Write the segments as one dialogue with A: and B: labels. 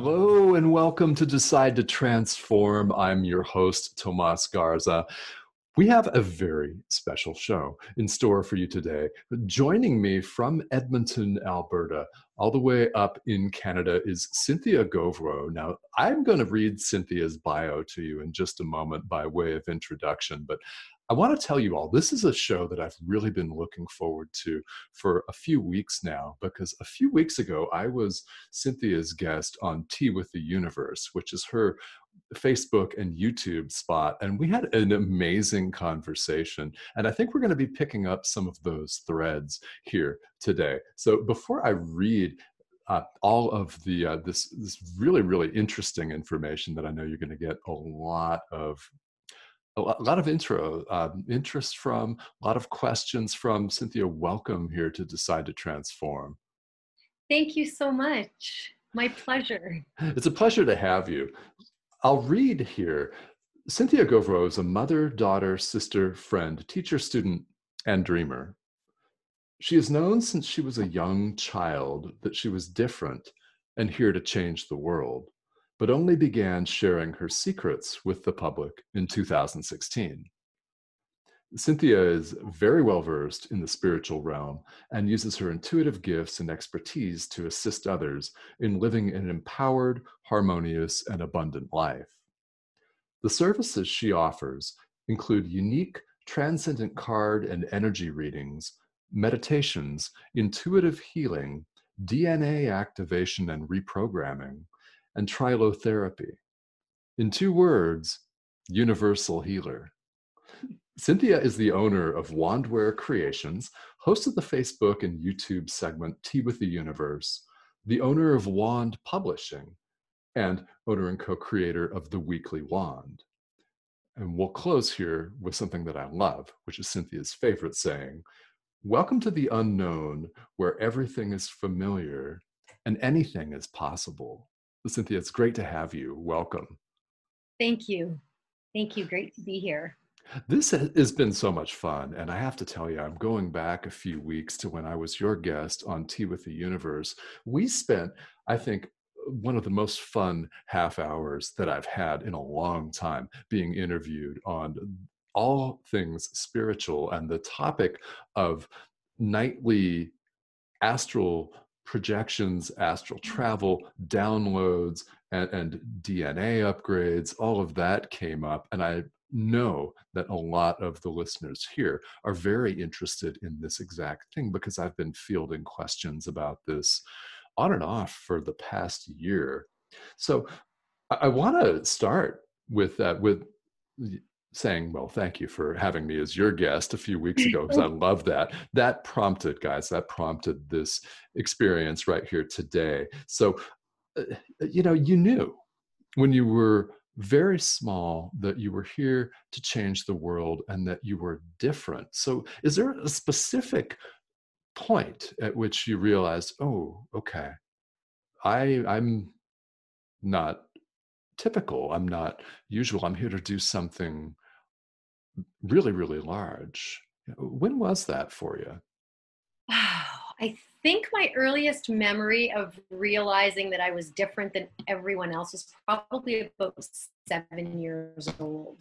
A: Hello and welcome to Decide to Transform. I'm your host, Tomas Garza. We have a very special show in store for you today. Joining me from Edmonton, Alberta, all the way up in Canada, is Cynthia Govro. Now, I'm going to read Cynthia's bio to you in just a moment by way of introduction, but I want to tell you all this is a show that I've really been looking forward to for a few weeks now because a few weeks ago I was Cynthia's guest on Tea with the Universe, which is her Facebook and YouTube spot. And we had an amazing conversation. And I think we're going to be picking up some of those threads here today. So before I read uh, all of the uh, this this really really interesting information that I know you're going to get a lot of a lot of intro um, interest from a lot of questions from. Cynthia welcome here to decide to transform.
B: Thank you so much. My pleasure.
A: It's a pleasure to have you. I'll read here. Cynthia govro is a mother daughter sister friend teacher student and dreamer. She has known since she was a young child that she was different and here to change the world but only began sharing her secrets with the public in 2016. Cynthia is very well versed in the spiritual realm and uses her intuitive gifts and expertise to assist others in living an empowered, harmonious, and abundant life. The services she offers include unique transcendent card and energy readings, meditations, intuitive healing, DNA activation and reprogramming, and trilotherapy. In two words, universal healer. Cynthia is the owner of Wandware Creations, host of the Facebook and YouTube segment Tea with the Universe, the owner of Wand Publishing, and owner and co creator of The Weekly Wand. And we'll close here with something that I love, which is Cynthia's favorite saying Welcome to the unknown, where everything is familiar and anything is possible. Cynthia, it's great to have you. Welcome.
B: Thank you. Thank you. Great to be here.
A: This has been so much fun. And I have to tell you, I'm going back a few weeks to when I was your guest on Tea with the Universe. We spent, I think, one of the most fun half hours that I've had in a long time being interviewed on all things spiritual and the topic of nightly astral projections, astral mm-hmm. travel, downloads, and, and, DNA upgrades, all of that came up. And I know that a lot of the listeners here are very interested in this exact thing because I've been fielding questions about this on and off for the past year. So I, I want to start with that, with saying, Well, thank you for having me as your guest a few weeks ago, because I love that. That prompted, guys, that prompted this experience right here today. So, uh, you know, you knew when you were very small that you were here to change the world and that you were different. So, is there a specific point at which you realized, oh, okay, I, I'm not typical. I'm not usual. I'm here to do something really, really large. When was that for you?
B: I think my earliest memory of realizing that I was different than everyone else was probably about seven years old.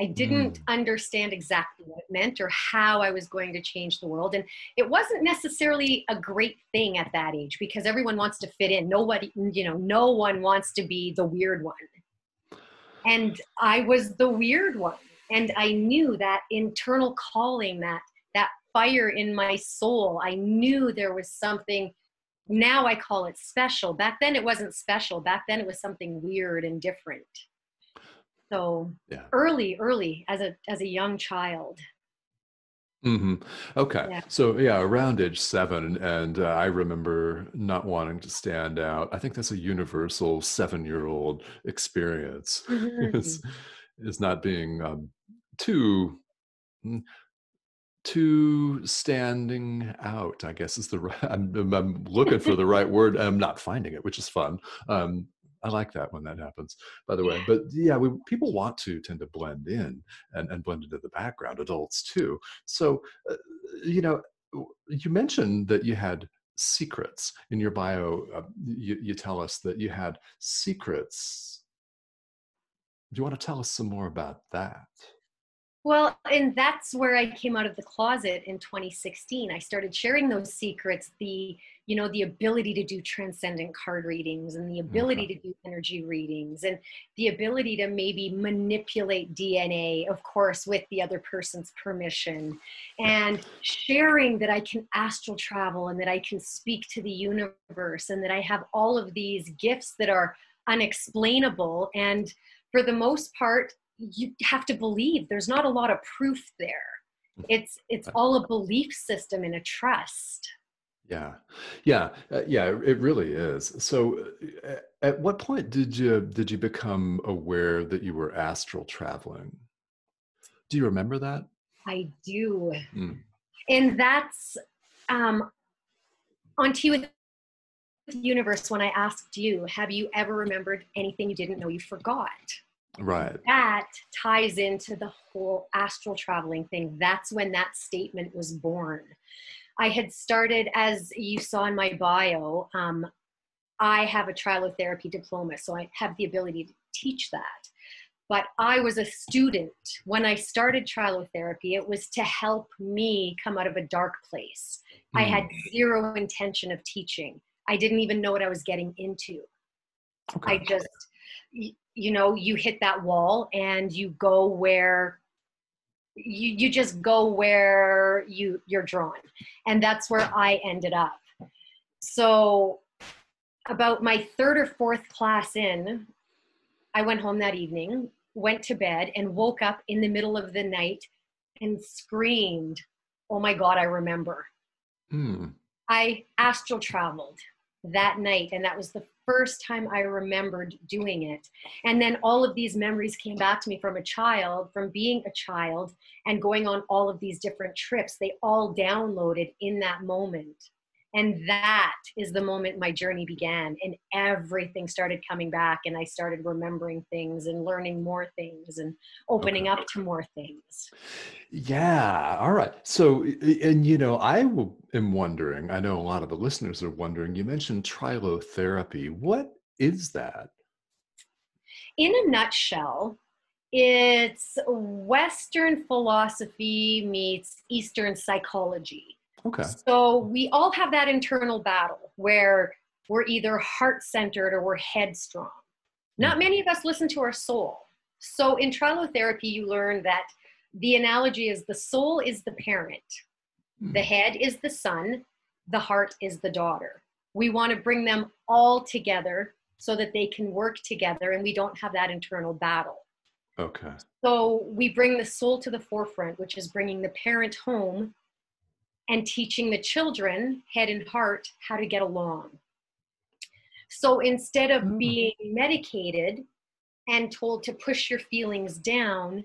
B: I didn't mm. understand exactly what it meant or how I was going to change the world. And it wasn't necessarily a great thing at that age because everyone wants to fit in. Nobody, you know, no one wants to be the weird one. And I was the weird one. And i knew that internal calling that that fire in my soul i knew there was something now i call it special. Back then it wasn't special. Back then it was something weird and different. So yeah. early early as a as a young child
A: hmm Okay.
B: Yeah.
A: So yeah, around age seven, and uh, I remember not wanting to stand out. I think that's a universal seven-year-old experience. is
B: Mhm.
A: is not being um, too mm, too standing out. I guess is the right. I'm, I'm I'm looking for the right word. I'm not finding it, which is fun. Um, I like that when that happens, by the way. But yeah, we, people want to tend to blend in and, and blend into the background, adults too. So, uh, you know, you mentioned that you had secrets in your bio. Uh, you, you tell us that you had secrets. Do you want to tell us some more about that?
B: Well, and that's where I came out of the closet in 2016. I started sharing those secrets, the, you know, the ability to do transcendent card readings and the
A: Okay.
B: ability to do energy readings and the ability to maybe manipulate DNA, of course, with the other person's permission. And sharing that I can astral travel and that I can speak to the universe and that I have all of these gifts that are unexplainable and for the most part you have to believe there's not a lot of proof there it's it's all a belief system and a trust
A: Yeah, yeah, uh, yeah. It really is. So, uh, at what point did you did you become aware that you were astral traveling? Do you remember that?
B: i do
A: Mm,
B: and that's um on tea with the universe when i asked you have you ever remembered anything you didn't know you forgot
A: right.
B: that ties into the whole astral traveling thing that's when that statement was born i had started as you saw in my bio um, I have a trilotherapy diploma, so I have the ability to teach that. But I was a student when I started trilotherapy. It was to help me come out of a dark place. I had
A: Mm,
B: zero intention of teaching. I didn't even know what I was getting into. I just, you know, you hit that wall and you go where you, you just go where you you're drawn, and that's where I ended up. So about my third or fourth class in, I went home that evening, went to bed, and woke up in the middle of the night and screamed, Oh my God, I remember.
A: Mm,
B: I astral traveled that night, and that was the first time I remembered doing it. And then all of these memories came back to me from a child, from being a child, and going on all of these different trips. They all downloaded in that moment. And that is the moment my journey began, and everything started coming back, and I started remembering things and learning more things and
A: okay.
B: opening up to more things.
A: Yeah. All right. So, and you know, I am wondering. I know a lot of the listeners are wondering. You mentioned trilotherapy. What is that?
B: In a nutshell, it's Western philosophy meets Eastern psychology.
A: Okay.
B: So we all have that internal battle where we're either heart centered or we're headstrong. Not
A: Mhm,
B: many of us listen to our soul. So in trilotherapy, you learn that the analogy is the soul is the parent, the
A: mm,
B: head is the son, the heart is the daughter. We want to bring them all together so that they can work together and we don't have that internal battle.
A: Okay.
B: So we bring the soul to the forefront, which is bringing the parent home and teaching the children, head and heart, how to get along. So instead of
A: Oh,
B: being medicated and told to push your feelings down,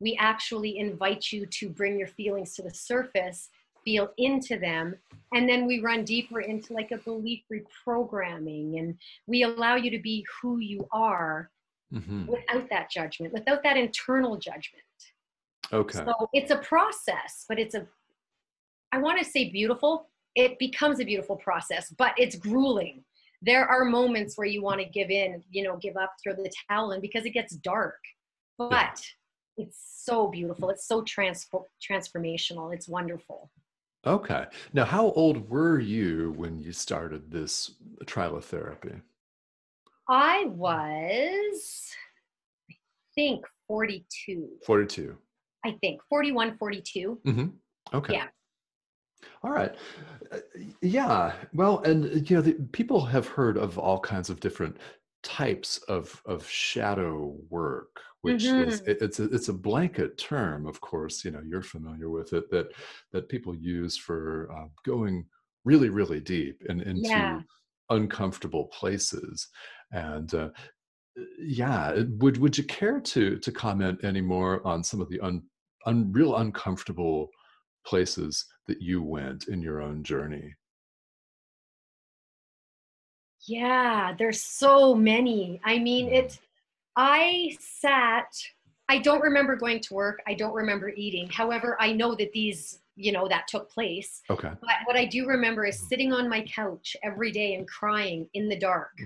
B: we actually invite you to bring your feelings to the surface, feel into them, and then we run deeper into like a belief reprogramming and we allow you to be who you are
A: hmm
B: without that judgment, without that internal judgment.
A: Okay.
B: So it's a process, but it's a, I want to say beautiful. It becomes a beautiful process, but it's grueling. There are moments where you want to give in, you know, give up, throw the towel in because it gets dark.
A: Yeah.
B: But it's so beautiful. It's so transfor- transformational. It's wonderful.
A: Okay. Now, how old were you when you started this trilotherapy?
B: I was, I think, 42.
A: 42.
B: I think 41, 42.
A: hmm Okay.
B: Yeah.
A: All right. Uh, yeah. Well, and uh, you know, the, people have heard of all kinds of different types of of shadow work which
B: Mhm.
A: is it, it's a, it's a blanket term of course you know you're familiar with it that that people use for uh, going really really deep and into
B: Yeah.
A: uncomfortable places and uh, yeah would would you care to to comment any more on some of the un, un real uncomfortable places that you went in your own journey
B: Yeah, there's so many. I mean, it I sat I don't remember going to work. I don't remember eating. However, I know that these, you know, that took place.
A: okay
B: But what I do remember is
A: Mhm.
B: sitting on my couch every day and crying in the dark.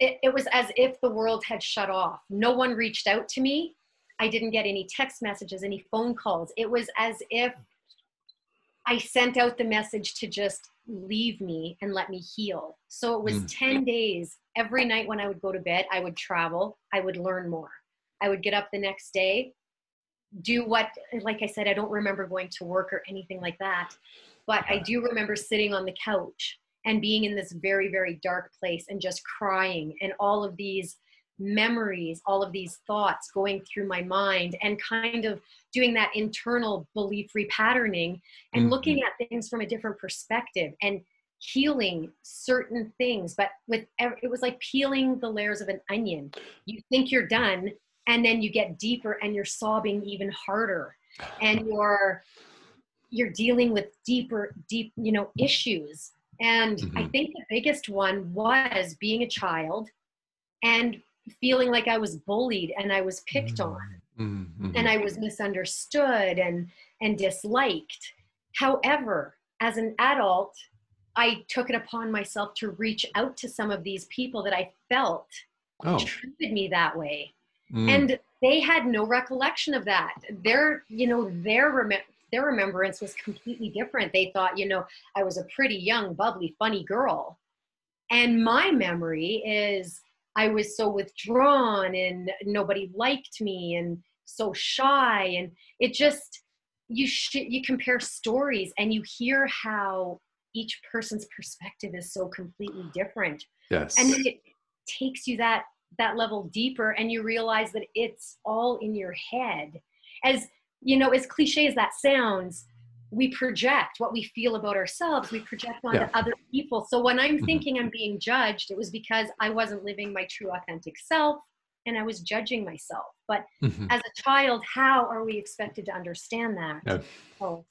B: It, it was as if the world had shut off. No one reached out to me. I didn't get any text messages, any phone calls. It was as if I sent out the message to just leave me and let me heal. So it was
A: Mm.
B: 10 days. Every night when I would go to bed, I would travel, I would learn more. I would get up the next day, do what, like I said, I don't remember going to work or anything like that. But I do remember sitting on the couch and being in this very, very dark place and just crying and all of these memories, all of these thoughts going through my mind and kind of doing that internal belief repatterning and
A: Mhm.
B: looking at things from a different perspective and healing certain things but with it was like peeling the layers of an onion you think you're done and then you get deeper and you're sobbing even harder and you're you're dealing with deeper deep you know issues and i
A: Mhm.
B: think the biggest one was being a child and feeling like i was bullied and i was picked on
A: Mm, mhm.
B: and I was misunderstood and and disliked. However, as an adult, I took it upon myself to reach out to some of these people that I felt
A: oh
B: treated me that way,
A: mm,
B: and they had no recollection of that. Their you know their rem- their remembrance was completely different. They thought you know I was a pretty young, bubbly, funny girl, and my memory is I was so withdrawn and nobody liked me and so shy. And it just you sh- you compare stories and you hear how each person's perspective is so completely different.
A: Yes.
B: And it takes you that that level deeper and you realize that it's all in your head. As you know as cliche as that sounds we project what we feel about ourselves we project onto
A: Yeah.
B: other people so when i'm
A: Mhm.
B: thinking i'm being judged it was because i wasn't living my true authentic self and i was judging myself but
A: Mhm.
B: as a child how are we expected to understand that
A: Yeah.
B: oh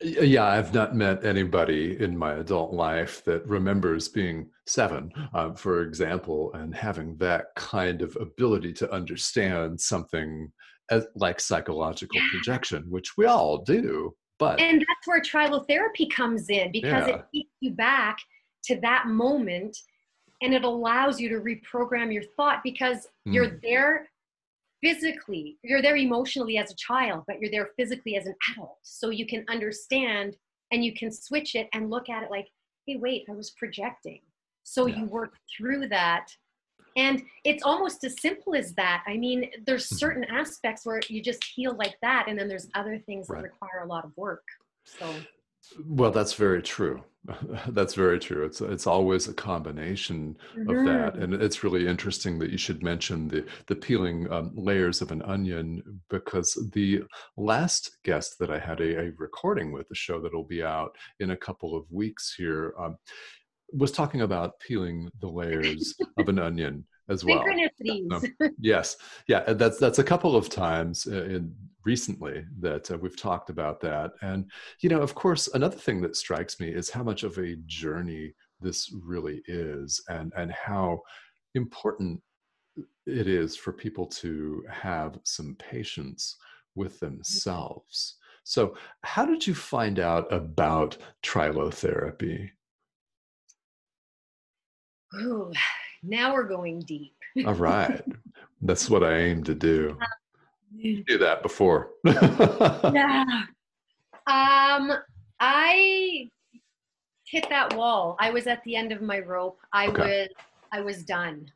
A: Yeah, I've not met anybody in my adult life that remembers being seven, uh, for example, and having that kind of ability to understand something as, like psychological projection, which we all do. But
B: and that's where trilotherapy comes in because
A: Yeah.
B: it takes you back to that moment and it allows you to reprogram your thought because you're
A: Mm.
B: there physically you're there emotionally as a child but you're there physically as an adult so you can understand and you can switch it and look at it like hey wait i was projecting so
A: Yeah.
B: you work through that and it's almost as simple as that i mean there's
A: Mhm.
B: certain aspects where you just heal like that and then there's other things that require a lot of work so
A: well, that's very true. that's very true. It's it's always a combination of that and it's really interesting that you should mention the the peeling um, layers of an onion because the last guest that i had a, a recording with the show that'll be out in a couple of weeks here um, was talking about peeling the layers of an onion as well.
B: Synchronicities.
A: Yes. Yeah that's that's a couple of times uh, in recently that uh, we've talked about that. And you know of course another thing that strikes me is how much of a journey this really is and and how important it is for people to have some patience with themselves. So how did you find out about trilotherapy
B: Ooh, now we're going deep
A: all right that's what i aim to do do that before
B: yeah. Um, I hit that wall. I was at the end of my rope. I
A: Okay.
B: was I was done.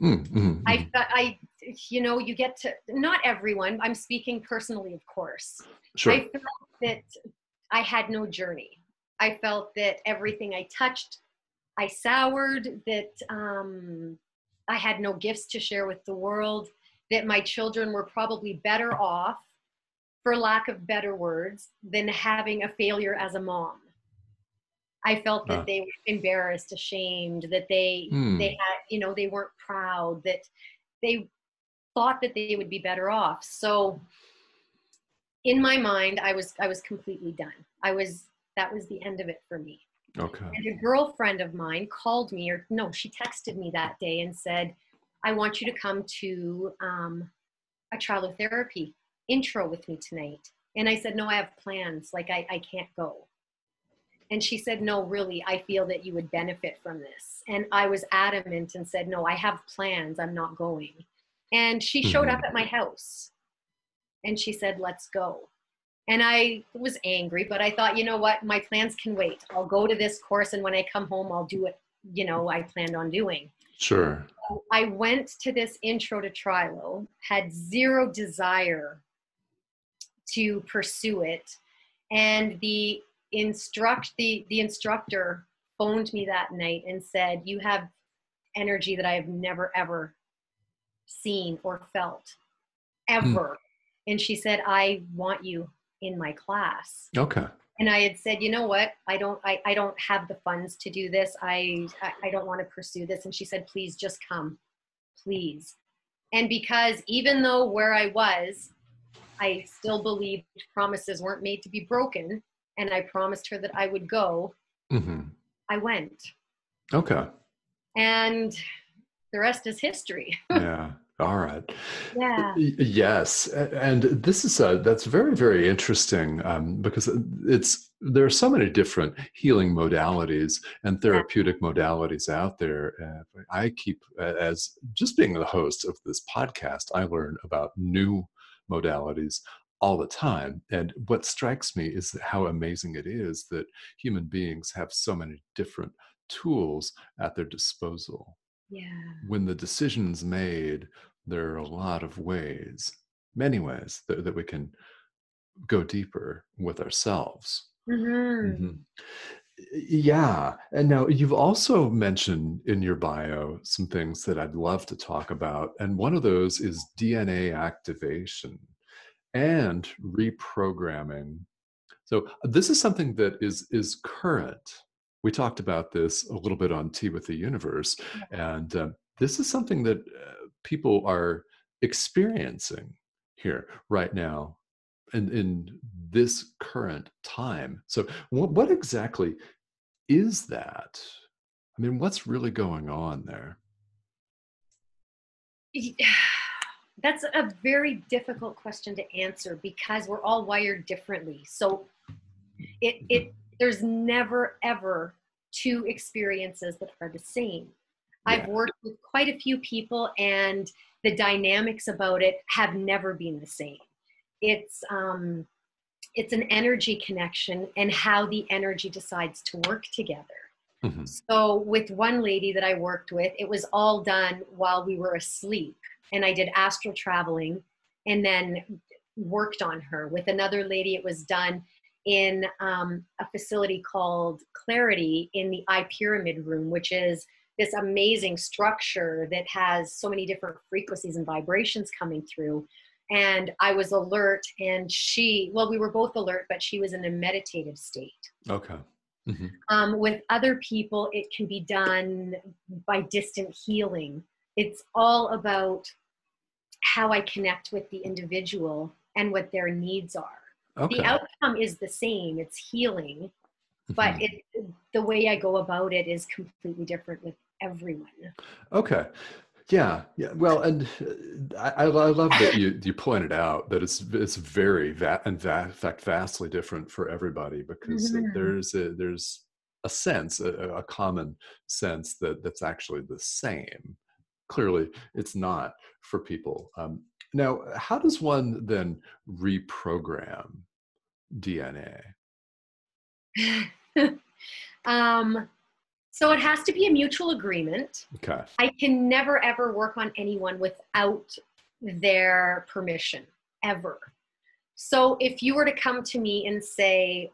A: Mm, mm,
B: I
A: mm.
B: I you know, you get to not everyone. I'm speaking personally, of course.
A: sure
B: I felt that I had no journey. I felt that everything I touched I soured, that um, I had no gifts to share with the world, that my children were probably better off, for lack of better words, than having a failure as a mom. I felt that uh. they were embarrassed, ashamed, that they hmm. they had, you know, they weren't proud, that they thought that they would be better off. So in my mind, I was I was completely done. I was that was the end of it for me.
A: Okay.
B: And a girlfriend of mine called me, or no, she texted me that day and said, "I want you to come to um, a trilotherapy intro with me tonight." And I said, "No, I have plans. Like I, I can't go." And she said, No, really, I feel that you would benefit from this. And I was adamant and said, No, I have plans. I'm not going. And she showed mm-hmm. up at my house and she said, Let's go. And I was angry, but I thought, you know what? My plans can wait. I'll go to this course, and when I come home, I'll do it, you know, I planned on doing.
A: Sure.
B: So I went to this intro to Trilo, had zero desire to pursue it. And the instruct the the instructor phoned me that night and said, You have energy that I have never ever seen or felt hmm. ever. And she said, I want you in my class.
A: Okay.
B: And I had said, you know what? I don't I, I don't have the funds to do this. I, I, I don't want to pursue this. And she said, please just come. Please. And because even though where I was, I still believed promises weren't made to be broken, and I promised her that I would go, mm-hmm. I went.
A: Okay.
B: And the rest is history.
A: yeah. All right.
B: Yeah.
A: Yes, and this is a, that's very very interesting um, because it's there are so many different healing modalities and therapeutic modalities out there. Uh, I keep as just being the host of this podcast, I learn about new modalities all the time. And what strikes me is how amazing it is that human beings have so many different tools at their disposal.
B: Yeah.
A: When the decision's made, there are a lot of ways, many ways that, that we can go deeper with ourselves. Mm-hmm. Mm-hmm. Yeah. And now you've also mentioned in your bio some things that I'd love to talk about. And one of those is DNA activation and reprogramming. So this is something that is is current we talked about this a little bit on Tea with the Universe, and uh, this is something that uh, people are experiencing here right now in, in this current time. So, what, what exactly is that? I mean, what's really going on there?
B: That's a very difficult question to answer because we're all wired differently. So, it, it there's never ever two experiences that are the same. Yeah. I've worked with quite a few people, and the dynamics about it have never been the same. It's um, it's an energy connection and how the energy decides to work together. Mm-hmm. So, with one lady that I worked with, it was all done while we were asleep, and I did astral traveling and then worked on her. With another lady, it was done in um, a facility called Clarity in the I Pyramid Room, which is this amazing structure that has so many different frequencies and vibrations coming through. And I was alert, and she, well, we were both alert, but she was in a meditative state.
A: Okay.
B: Mm-hmm. Um, with other people, it can be done by distant healing. It's all about how I connect with the individual and what their needs are. Okay. The outcome is the same, it's healing, but mm-hmm. it, the way I go about it is completely different with everyone.
A: Okay. Yeah, yeah. Well, and uh, I, I love that you you pointed out that it's it's very va- in fact vastly different for everybody because mm-hmm. there's a there's a sense a, a common sense that that's actually the same. Clearly, it's not for people. Um, now, how does one then reprogram DNA?
B: um, so it has to be a mutual agreement.
A: Okay.
B: I can never ever work on anyone without their permission, ever. So if you were to come to me and say,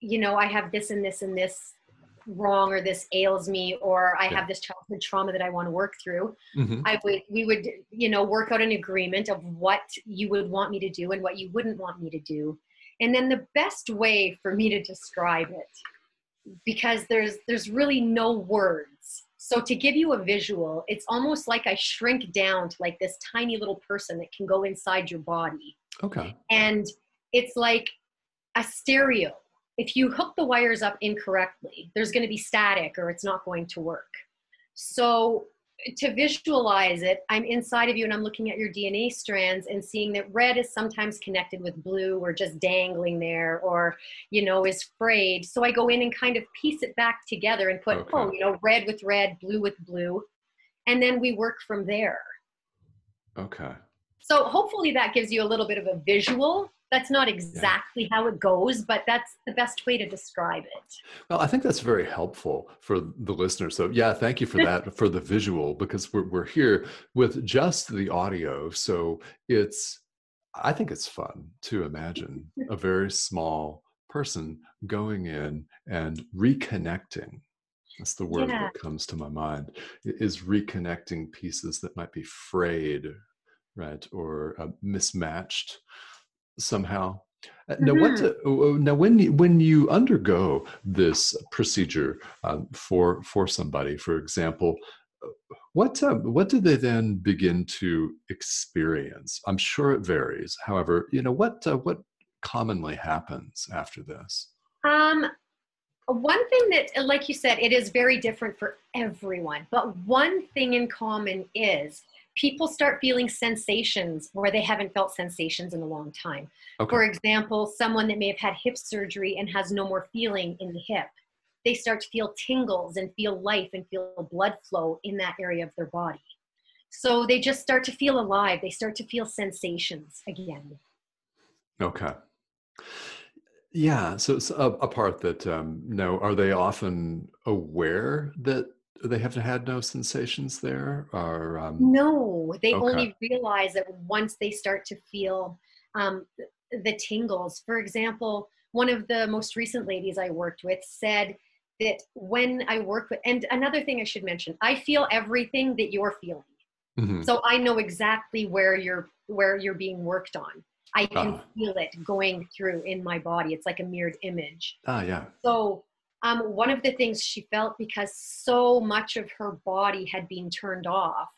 B: you know, I have this and this and this wrong or this ails me or I yeah. have this childhood trauma that I want to work through, mm-hmm. I would we would you know work out an agreement of what you would want me to do and what you wouldn't want me to do. And then the best way for me to describe it because there's there's really no words. So to give you a visual, it's almost like I shrink down to like this tiny little person that can go inside your body.
A: Okay.
B: And it's like a stereo if you hook the wires up incorrectly, there's going to be static or it's not going to work. So to visualize it, I'm inside of you and I'm looking at your DNA strands and seeing that red is sometimes connected with blue or just dangling there or, you know, is frayed. So I go in and kind of piece it back together and put, okay. oh, you know, red with red, blue with blue. And then we work from there.
A: Okay.
B: So hopefully that gives you a little bit of a visual that's not exactly yeah. how it goes, but that's the best way to describe it.
A: Well, I think that's very helpful for the listener. So, yeah, thank you for that, for the visual, because we're, we're here with just the audio. So, it's, I think it's fun to imagine a very small person going in and reconnecting. That's the word yeah. that comes to my mind is reconnecting pieces that might be frayed, right, or uh, mismatched somehow. Uh, now, mm-hmm. oh, oh, now, when you, when you undergo this procedure um, for for somebody, for example, uh, what uh, what do they then begin to experience? I'm sure it varies. However, you know what uh, what commonly happens after this.
B: Um, one thing that, like you said, it is very different for everyone. But one thing in common is people start feeling sensations where they haven't felt sensations in a long time. Okay. For example, someone that may have had hip surgery and has no more feeling in the hip, they start to feel tingles and feel life and feel blood flow in that area of their body. So they just start to feel alive. They start to feel sensations again.
A: Okay. Yeah. So it's a, a part that um, no, are they often aware that they have had no sensations there or um...
B: no they okay. only realize that once they start to feel um, the tingles for example one of the most recent ladies i worked with said that when i work with and another thing i should mention i feel everything that you're feeling mm-hmm. so i know exactly where you're where you're being worked on i can uh. feel it going through in my body it's like a mirrored image
A: ah yeah
B: so um, one of the things she felt because so much of her body had been turned off,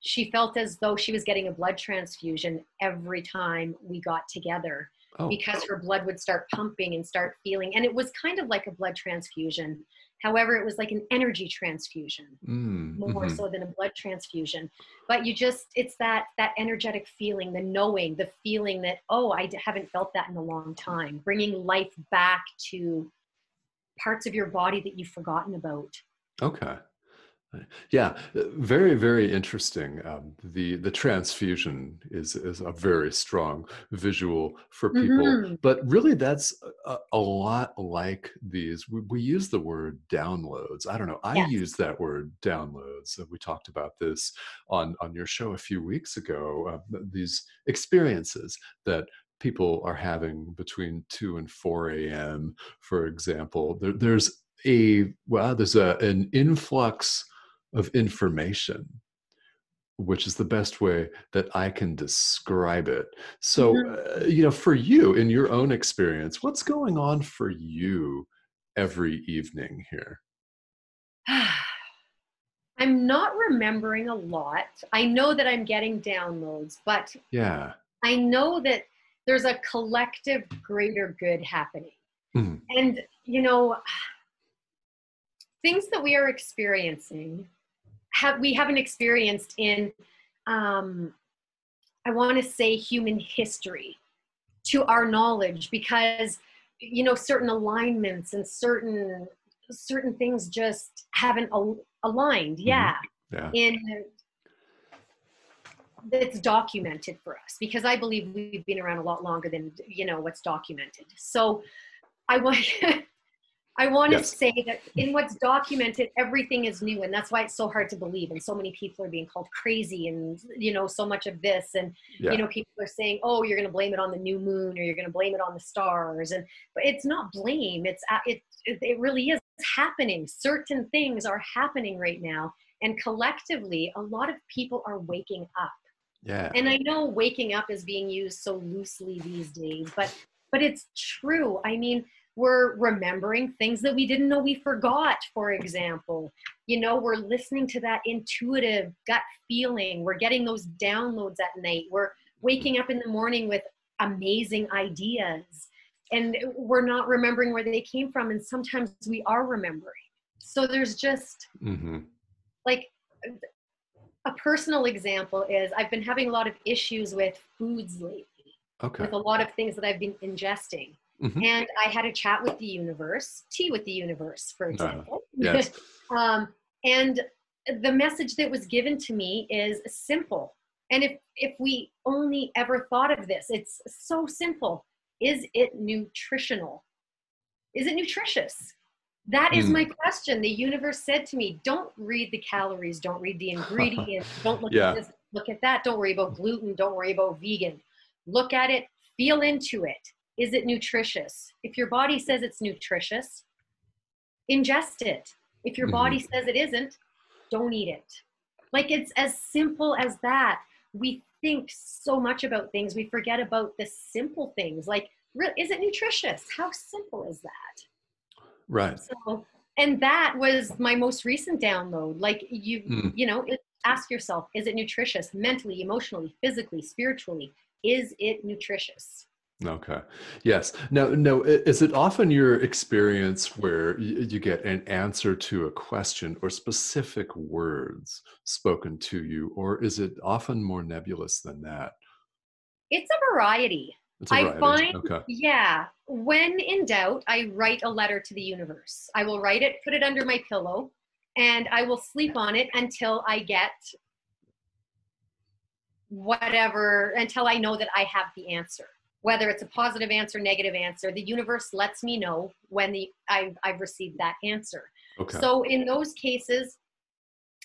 B: she felt as though she was getting a blood transfusion every time we got together oh. because her blood would start pumping and start feeling. And it was kind of like a blood transfusion. However, it was like an energy transfusion mm, more mm-hmm. so than a blood transfusion. But you just, it's that, that energetic feeling, the knowing, the feeling that, oh, I haven't felt that in a long time, bringing life back to parts of your body that you've forgotten about.
A: Okay. Yeah, very, very interesting. Um, the the transfusion is is a very strong visual for people, mm-hmm. but really that's a, a, lot like these. We, we, use the word downloads. I don't know. I yes. use that word downloads. We talked about this on on your show a few weeks ago. Uh, these experiences that people are having between 2 and 4 a.m for example there, there's a well there's a, an influx of information which is the best way that i can describe it. So mm-hmm. uh, you know for you in your own experience what's going on for you every evening here?
B: I'm not remembering a lot. I know that i'm getting downloads but
A: yeah.
B: I know that there's a collective greater good happening. Mm-hmm. And, you know, things that we are experiencing have we haven't experienced in um, I want to say human history to our knowledge because you know certain alignments and certain certain things just haven't al- aligned mm-hmm. yeah, yeah. in that's documented for us because I believe we've been around a lot longer than you know what's documented. So I want I want
A: Yes.
B: to say that in what's documented, everything is new, and that's why it's so hard to believe. And so many people are being called crazy, and you know, so much of this, and
A: Yeah.
B: you know, people are saying, "Oh, you're going to blame it on the new moon, or you're going to blame it on the stars," and but it's not blame. It's uh, it it it really is happening. Certain things are happening right now, and collectively, a lot of people are waking up.
A: Yeah.
B: And I know waking up is being used so loosely these days, but but it's true. I mean, we're remembering things that we didn't know we forgot, for example. You know, we're listening to that intuitive gut feeling. We're getting those downloads at night. We're waking up in the morning with amazing ideas. And we're not remembering where they came from. And sometimes we are remembering. So there's just
A: hmm
B: like a personal example is I've been having a lot of issues with foods lately,
A: Okay.
B: with a lot of things that I've been ingesting.
A: Mhm.
B: And I had a chat with the universe, tea with the universe, for example.
A: Yes.
B: um, and the message that was given to me is simple. And if if we only ever thought of this, it's so simple. Is it nutritional? Is it nutritious? That is
A: Hmm.
B: my question. The universe said to me, don't read the calories, don't read the ingredients, don't look
A: Yeah.
B: at this, look at that, don't worry about gluten, don't worry about vegan. Look at it, feel into it. Is it nutritious? If your body says it's nutritious, ingest it. If your
A: Mhm.
B: body says it isn't, don't eat it. Like it's as simple as that. We think so much about things, we forget about the simple things. Like, is it nutritious? How simple is that?
A: Right.
B: So, and that was my most recent download. Like you,
A: Mm.
B: you know, it, ask yourself: Is it nutritious, mentally, emotionally, physically, spiritually? Is it nutritious?
A: Okay. Yes. Now, no, is it often your experience where you get an answer to a question or specific words spoken to you, or is it often more nebulous than that?
B: It's a variety. I find,
A: Okay.
B: yeah, when in doubt, I write a letter to the universe. I will write it, put it under my pillow, and I will sleep on it until I get whatever, until I know that I have the answer. Whether it's a positive answer, negative answer, the universe lets me know when the I've, I've received that answer.
A: Okay.
B: So in those cases,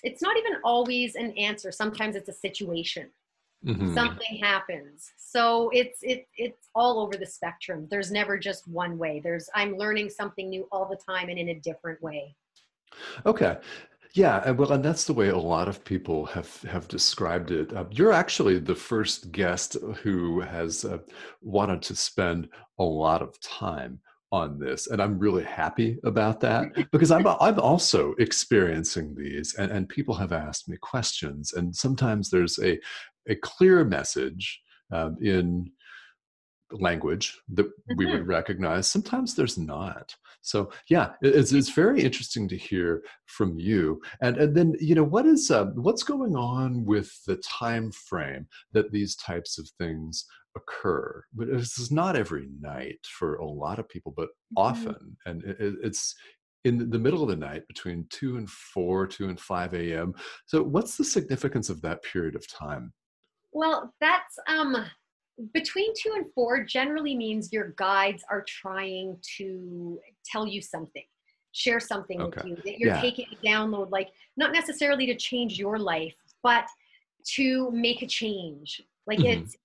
B: it's not even always an answer. Sometimes it's a situation
A: Mhm.
B: something happens so it's it, it's all over the spectrum there's never just one way there's i'm learning something new all the time and in a different way
A: Okay. Yeah, and well, and that's the way a lot of people have have described it. Uh, you're actually the first guest who has uh, wanted to spend a lot of time on this, and I'm really happy about that because I'm I'm also experiencing these, and and people have asked me questions, and sometimes there's a a clear message um, in language that we would recognize. Sometimes there's not. So yeah, it's it's very interesting to hear from you. And and then you know what is uh, what's going on with the time frame that these types of things occur. But this is not every night for a lot of people, but often, and it, it- it's in the middle of the night between two and four, two and five a.m. So what's the significance of that period of time?
B: Well that's um between two and four generally means your guides are trying to tell you something share something with you that you're
A: Yeah.
B: taking a download like not necessarily to change your life but to make a change like
A: Mhm.
B: it's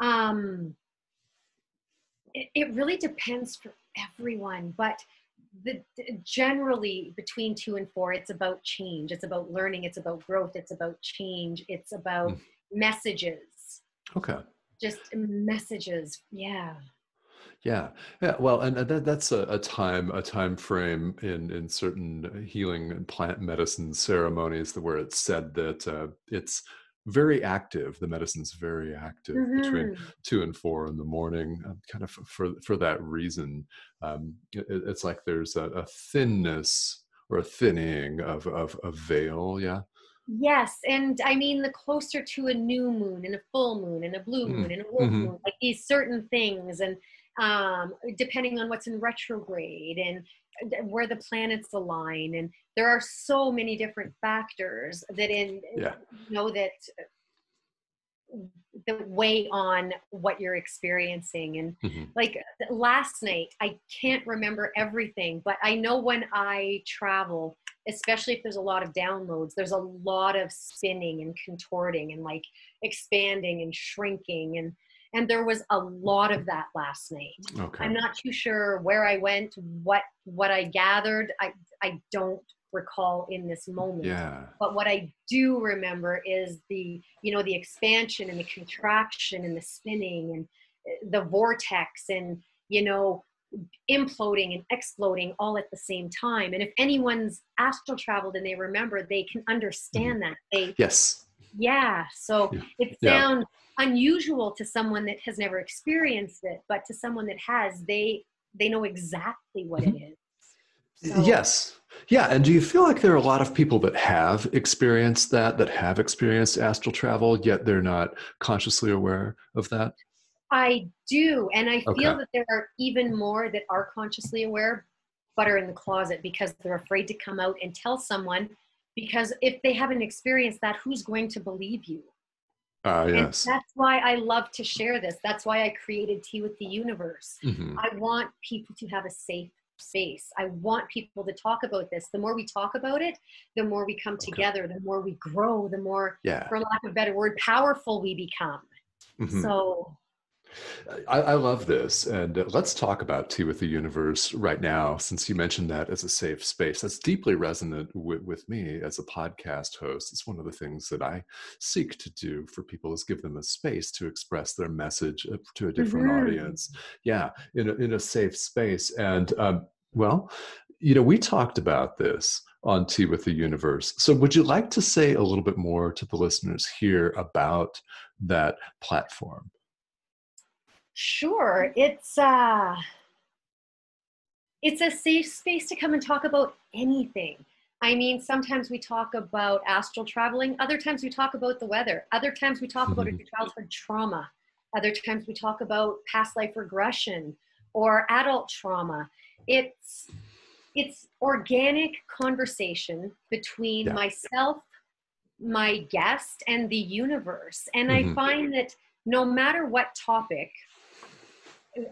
B: um it, it really depends for everyone but the, generally between two and four it's about change it's about learning it's about growth it's about change it's about
A: Mm.
B: Messages
A: Okay.
B: just messages yeah
A: Yeah, yeah. Well, and and that, that's a, a time a time frame in in certain healing and plant medicine ceremonies where it's said that uh, it's very active. The medicine's very active between
B: Mhm.
A: two and four in the morning, uh, kind of for for that reason. Um, it, it's like there's a, a thinness or a thinning of of a veil. Yeah.
B: Yes and i mean the closer to a new moon and a full moon and a blue
A: Mhm.
B: moon and a wolf
A: Mhm.
B: moon like these certain things and um, depending on what's in retrograde and uh, where the planets align and there are so many different factors that in
A: Yeah.
B: you know that that weigh on what you're experiencing and
A: Mhm.
B: like last night i can't remember everything but i know when i travel especially if there's a lot of downloads there's a lot of spinning and contorting and like expanding and shrinking and and there was a lot of that last night
A: Okay.
B: i'm not too sure where i went what what i gathered i i don't recall in this moment
A: Yeah.
B: but what i do remember is the you know the expansion and the contraction and the spinning and uh, the vortex and you know imploding and exploding all at the same time and if anyone's astral traveled and they remember they can understand mm-hmm. that they
A: Yes.
B: yeah so
A: Yeah.
B: it
A: Yeah.
B: sounds unusual to someone that has never experienced it but to someone that has they they know exactly what it mm-hmm. is So-
A: Yes. Yeah. And do you feel like there are a lot of people that have experienced that, that have experienced astral travel, yet they're not consciously aware of that?
B: I do. And I feel
A: Okay.
B: that there are even more that are consciously aware, but are in the closet because they're afraid to come out and tell someone. Because if they haven't experienced that, who's going to believe you? And
A: yes.
B: that's why I love to share this. That's why I created Tea with the Universe.
A: Mhm.
B: I want people to have a safe space. I want people to talk about this. The more we talk about it, the more we come
A: Okay.
B: together, the more we grow, the more,
A: Yeah.
B: for lack of a better word, powerful we become.
A: Mhm.
B: So
A: I, I love this. And uh, let's talk about Tea with the Universe right now, since you mentioned that as a safe space. That's deeply resonant with, with me as a podcast host. It's one of the things that I seek to do for people is give them a space to express their message uh, to a different
B: Mhm.
A: audience. Yeah, in a, in a safe space. And um, well, you know, we talked about this on Tea with the Universe. So would you like to say a little bit more to the listeners here about that platform?
B: Sure. It's uh it's a safe space to come and talk about anything. I mean, sometimes we talk about astral traveling, other times we talk about the weather, other times we talk about childhood trauma, other times we talk about past life regression or adult trauma. It's it's organic conversation between
A: Yeah.
B: myself, my guest, and the universe. And
A: Mhm.
B: I find that no matter what topic,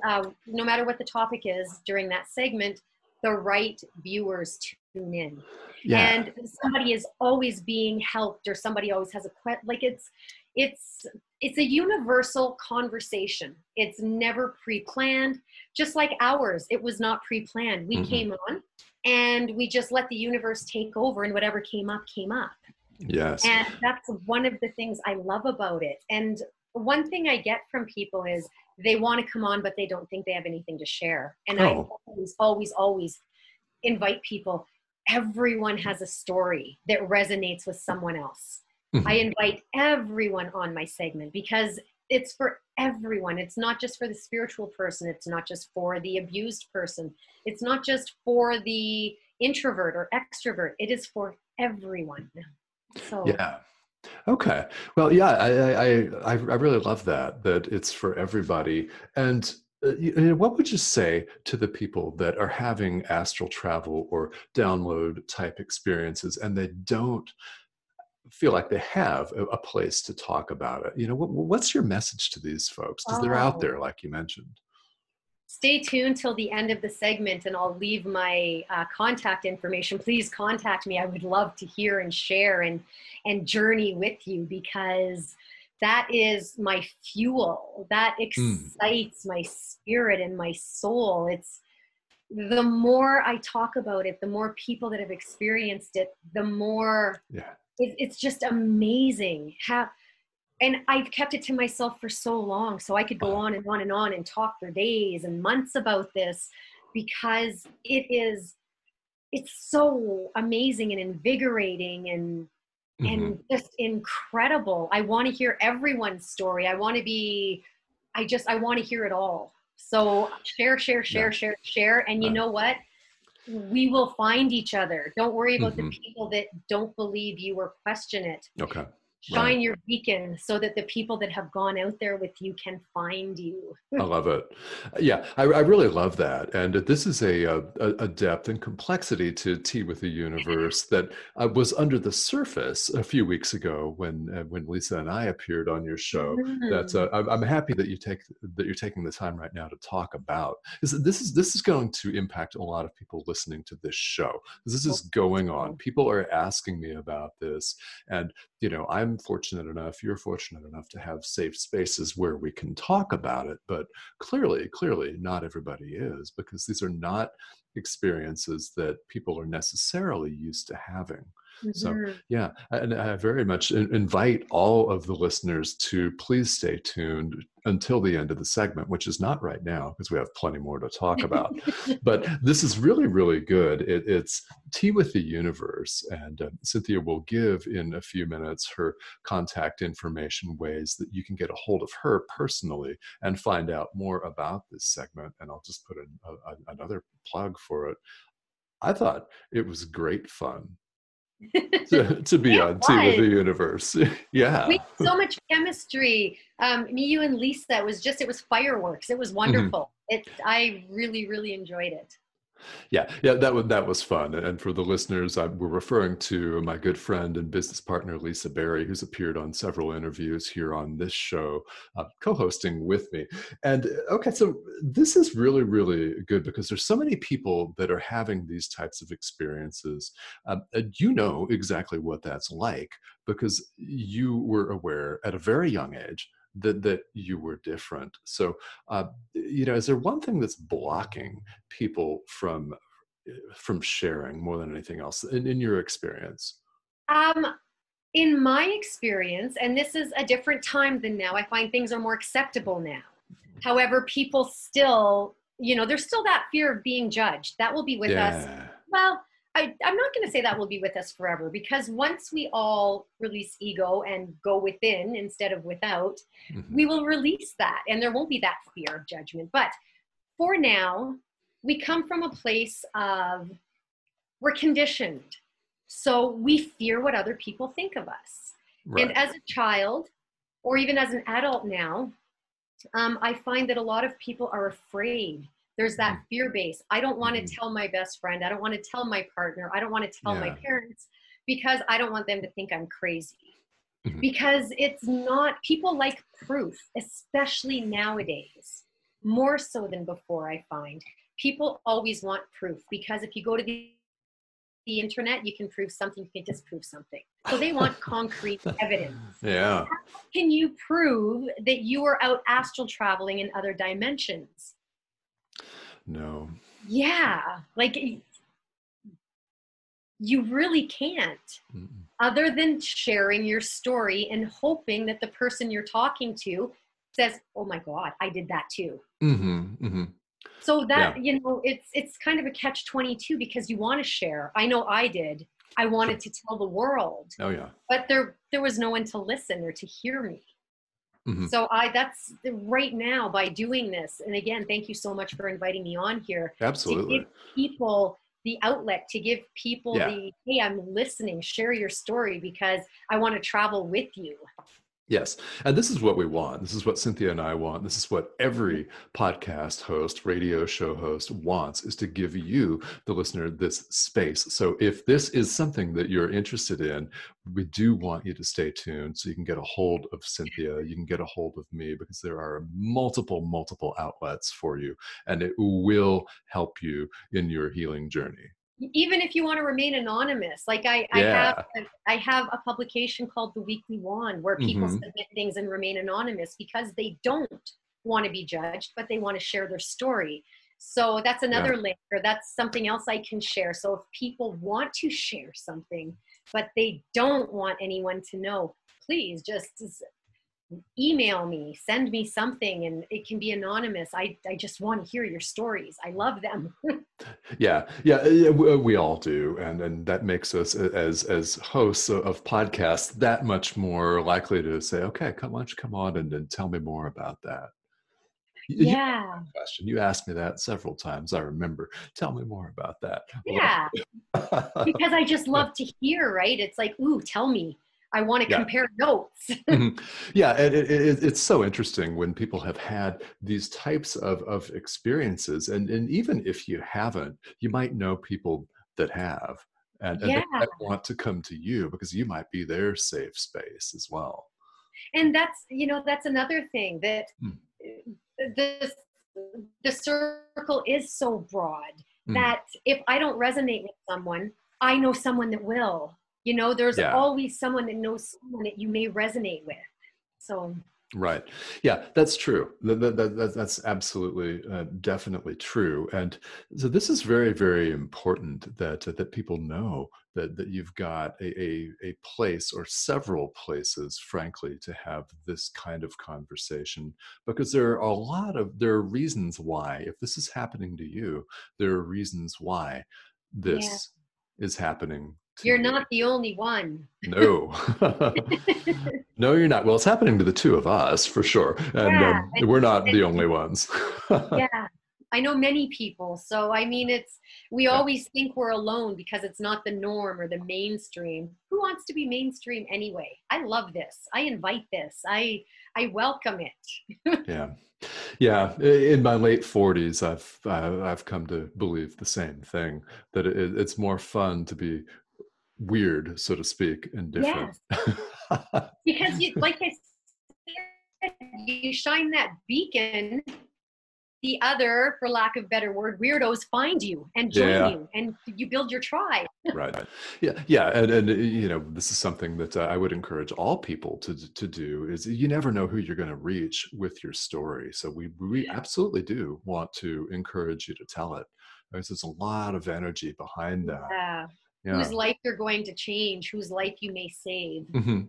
B: uh, no matter what the topic is during that segment, the right viewers tune in.
A: Yeah.
B: And somebody is always being helped, or somebody always has a question. Like it's, it's, it's a universal conversation. It's never pre-planned. Just like ours, it was not pre-planned. We
A: Mhm.
B: came on, and we just let the universe take over, and whatever came up, came up.
A: yes.
B: And that's one of the things I love about it. And one thing I get from people is they want to come on, but they don't think they have anything to share. And
A: Oh.
B: I always, always, always invite people. Everyone has a story that resonates with someone else.
A: Mhm.
B: I invite everyone on my segment because it's for everyone. It's not just for the spiritual person. It's not just for the abused person. It's not just for the introvert or extrovert. It is for everyone. So
A: Yeah. Okay. Well, yeah, I, I, I, I really love that, that it's for everybody. And uh, you know, what would you say to the people that are having astral travel or download type experiences and they don't feel like they have a, a place to talk about it? You know, what, what's your message to these folks? Because they're out
B: Oh.
A: there, like you mentioned.
B: Stay tuned till the end of the segment and I'll leave my uh, contact information. Please contact me. I would love to hear and share and, and journey with you because that is my fuel. That excites my spirit and my soul. It's the more I talk about it, the more people that have experienced it, the more
A: Yeah.
B: it, it's just amazing how and i've kept it to myself for so long so i could go on and on and on and talk for days and months about this because it is it's so amazing and invigorating and
A: Mhm.
B: and just incredible i want to hear everyone's story i want to be i just i want to hear it all so share share share
A: Yeah.
B: share share and you
A: Yeah.
B: know what we will find each other don't worry about
A: Mhm.
B: the people that don't believe you or question it
A: Okay.
B: Shine
A: Right.
B: your beacon so that the people that have gone out there with you can find you.
A: I love it. Yeah, I, I really love that. And this is a, a, a depth and complexity to Tea with the Universe that uh, was under the surface a few weeks ago when uh, when Lisa and I appeared on your show. That's
B: Mm.
A: uh, I'm, I'm happy that you take that you're taking the time right now to talk about. Is this is this is going to impact a lot of people listening to this show. This is going on. People are asking me about this, and you know i'm fortunate enough you're fortunate enough to have safe spaces where we can talk about it but clearly clearly not everybody is because these are not experiences that people are necessarily used to having so
B: Mhm.
A: yeah and i very much invite all of the listeners to please stay tuned until the end of the segment which is not right now because we have plenty more to talk about. But this is really really good. It, it's tea with the universe and uh, cynthia will give in a few minutes her contact information ways that you can get a hold of her personally and find out more about this segment and i'll just put in a, a, another plug for it. I thought it was great fun to, to be on tea with the universe yeah
B: we had so much chemistry. Um, me, you, and Lisa. It was just it was fireworks. It
A: Mm-hmm.
B: was wonderful. It I really really enjoyed it.
A: Yeah, yeah, that was that was fun. And for the listeners, I, we're referring to my good friend and business partner Lisa Berry, who's appeared on several interviews here on this show, uh, co-hosting with me. And uh, okay, so this is really, really good because there's so many people that are having these types of experiences. Um, and you know exactly what that's like because you were aware at a very young age that that you were different. So, uh, you know, is there one thing that's blocking people from from sharing more than anything else in, in your experience?
B: Um, in my experience, and this is a different time than now, I find things are more acceptable now. However, people still, you know, there's still that fear of being judged. That will be with us. Well, I, I'm not going to say that will be with us forever because once we all release ego and go within instead of without,
A: Mhm.
B: we will release that and there won't be that fear of judgment. But for now, we come from a place of we're conditioned. So we fear what other people think of us.
A: Right.
B: And as a child, or even as an adult now, um, I find that a lot of people are afraid. There's that
A: Mm.
B: fear base. I don't want to
A: Mhm.
B: tell my best friend. I don't want to tell my partner. I don't want to tell my parents because I don't want them to think I'm crazy.
A: Mhm.
B: Because it's not, people like proof, especially nowadays, more so than before, I find. People always want proof because if you go to the the internet, you can prove something, you can disprove something. So they want concrete evidence.
A: yeah.
B: Can you prove that you are out astral traveling in other dimensions?
A: No.
B: Yeah, like you really can't,
A: Mm-mm.
B: other than sharing your story and hoping that the person you're talking to says, "Oh my God, I did that too."
A: Mhm, mhm.
B: So that you know, it's it's kind of a catch twenty two because you want to share. I know I did. I wanted to tell the world,
A: Oh yeah.
B: but there there was no one to listen or to hear me.
A: Mhm.
B: So I that's right now by doing this, and again, thank you so much for inviting me on here
A: Absolutely.
B: to give people the outlet, to give people
A: Yeah.
B: the hey, I'm listening, share your story because I want to travel with you.
A: Yes. And this is what we want. This is what Cynthia and I want. This is what every podcast host, radio show host wants is to give you, the listener, this space. So if this is something that you're interested in, we do want you to stay tuned so you can get a hold of Cynthia, you can get a hold of me because there are multiple, multiple outlets for you and it will help you in your healing journey.
B: Even if you want to remain anonymous, like I, I have, I have a publication called The Weekly Wand where people
A: Mhm.
B: submit things and remain anonymous because they don't want to be judged, but they want to share their story. So that's another link, or that's something else I can share. So if people want to share something, but they don't want anyone to know, please just email me, send me something, and it can be anonymous. I, I just want to hear your stories. I love them.
A: Yeah, yeah, uh, yeah, we, uh, we all do, and and that makes us uh, as as hosts of- podcasts that much more likely to say, okay, come on, come on, and, and tell me more about that. Y- you-
B: yeah.
A: question. You asked me that several times. I remember. Tell me more about that.
B: Yeah. because I just love to hear, right? It's like, ooh, tell me. I want to yeah. compare notes.
A: mm-hmm. Yeah, it, it, it's so interesting when people have had these types of, of experiences. And, and even if you haven't, you might know people that have. And, and yeah. they want to come to you because you might be their safe space as well.
B: And that's, you know, that's another thing that mm. the, the circle is so broad mm. that if I don't resonate with someone, I know someone that will you know there's yeah. always someone that knows someone that you may resonate with. So
A: right. Yeah that's true. That, that, that that's absolutely uh, definitely true. And so this is very very important that uh, that people know that that you've got a, a, a place or several places frankly to have this kind of conversation. Because there are a lot of there are reasons why if this is happening to you there are reasons why this yeah. is happening
B: you're not the only one.
A: No. no, you're not. Well, it's happening to the two of us for sure. And yeah, um, we're not the only ones.
B: yeah. I know many people. So, I mean, it's, we always think we're alone because it's not the norm or the mainstream. Who wants to be mainstream anyway? I love this. I invite this. I, I welcome it.
A: yeah. Yeah, in my late forties, I've uh, I've come to believe the same thing that it, it's more fun to be weird, so to speak, and different. Yes.
B: because you, like I said, you shine that beacon. The other, for lack of better word, weirdos find you and join yeah. you, and you build your tribe.
A: right. Yeah. Yeah. And and you know, this is something that uh, I would encourage all people to to do. Is you never know who you're going to reach with your story. So we we absolutely do want to encourage you to tell it. Because there's a lot of energy behind that.
B: Yeah yeah. whose life you're going to change, whose life you may save.
A: Mm-hmm.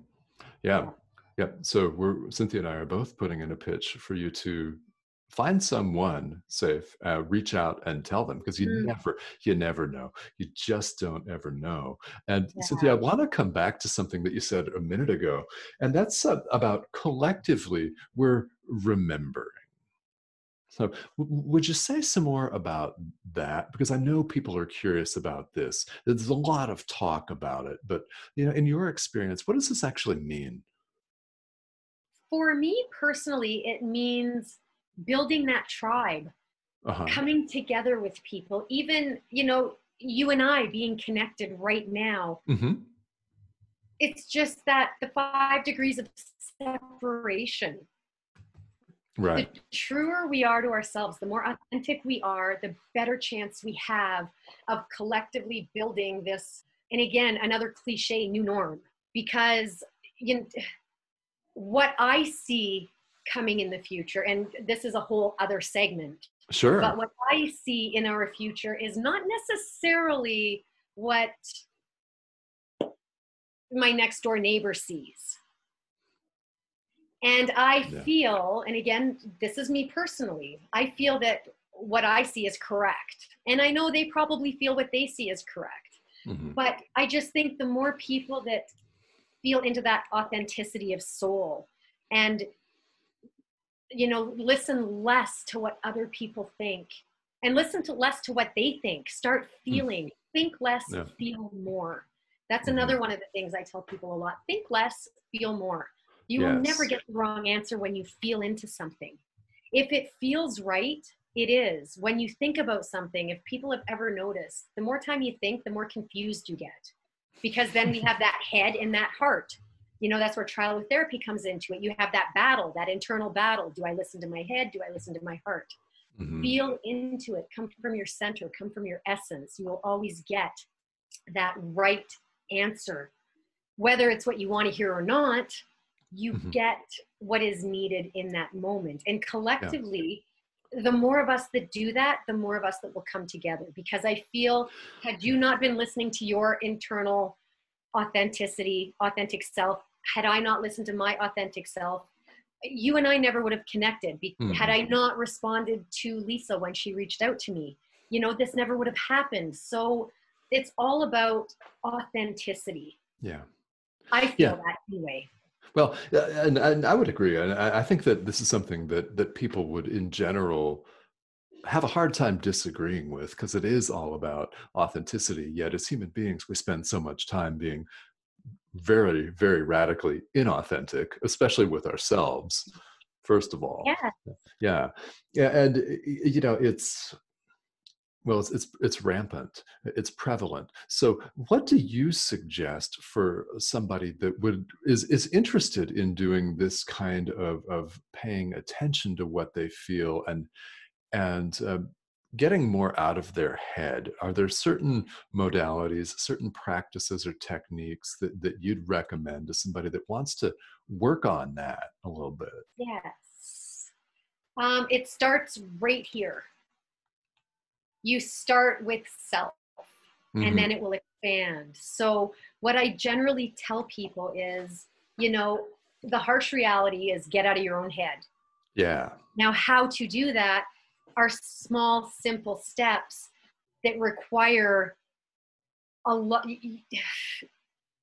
A: Yeah. Yeah. So we're Cynthia and I are both putting in a pitch for you to find someone safe, uh, reach out and tell them because you mm. never, you never know. You just don't ever know. And yeah. Cynthia, I want to come back to something that you said a minute ago, and that's uh, about collectively we're remembering. So, w- would you say some more about that? Because I know people are curious about this. There's a lot of talk about it, but you know, in your experience, what does this actually mean?
B: For me personally, it means building that tribe, uh-huh. coming together with people. Even you know, you and I being connected right now. Mm-hmm. It's just that the five degrees of separation
A: Right.
B: The truer we are to ourselves, the more authentic we are, the better chance we have of collectively building this. And again, another cliche new norm, because you know, what I see coming in the future, and this is a whole other segment.
A: Sure.
B: But what I see in our future is not necessarily what my next door neighbor sees and I yeah. feel, and again, this is me personally, I feel that what I see is correct. And I know they probably feel what they see is correct. Mm-hmm. But I just think the more people that feel into that authenticity of soul and you know listen less to what other people think and listen to less to what they think start mm. feeling mm. think less yeah. feel more that's mm-hmm. another one of the things i tell people a lot think less feel more you yes. will never get the wrong answer when you feel into something. If it feels right, it is. When you think about something, if people have ever noticed, the more time you think, the more confused you get. Because then we have that head and that heart. You know, that's where trilotherapy comes into it. You have that battle, that internal battle. Do I listen to my head? Do I listen to my heart? Mm-hmm. Feel into it. Come from your center, come from your essence. You will always get that right answer. Whether it's what you want to hear or not, you mm-hmm. get what is needed in that moment and collectively yeah. the more of us that do that the more of us that will come together because i feel had you not been listening to your internal authenticity authentic self had i not listened to my authentic self you and i never would have connected mm-hmm. had i not responded to lisa when she reached out to me you know this never would have happened so it's all about authenticity
A: yeah
B: i feel yeah. that anyway
A: well, uh, and, and I would agree. And I think that this is something that that people would, in general, have a hard time disagreeing with because it is all about authenticity. Yet, as human beings, we spend so much time being very, very radically inauthentic, especially with ourselves, first of all.
B: Yeah.
A: Yeah. Yeah. And, you know, it's, well it's, it's, it's rampant it's prevalent. So what do you suggest for somebody that would is is interested in doing this kind of of paying attention to what they feel and and uh, getting more out of their head? Are there certain modalities certain practices or techniques that, that you'd recommend to somebody that wants to work on that a little bit?
B: Yes. Um, it starts right here you start with self mm-hmm. and then it will expand so what i generally tell people is you know the harsh reality is get out of your own head
A: yeah
B: now how to do that are small, simple steps that require a lot.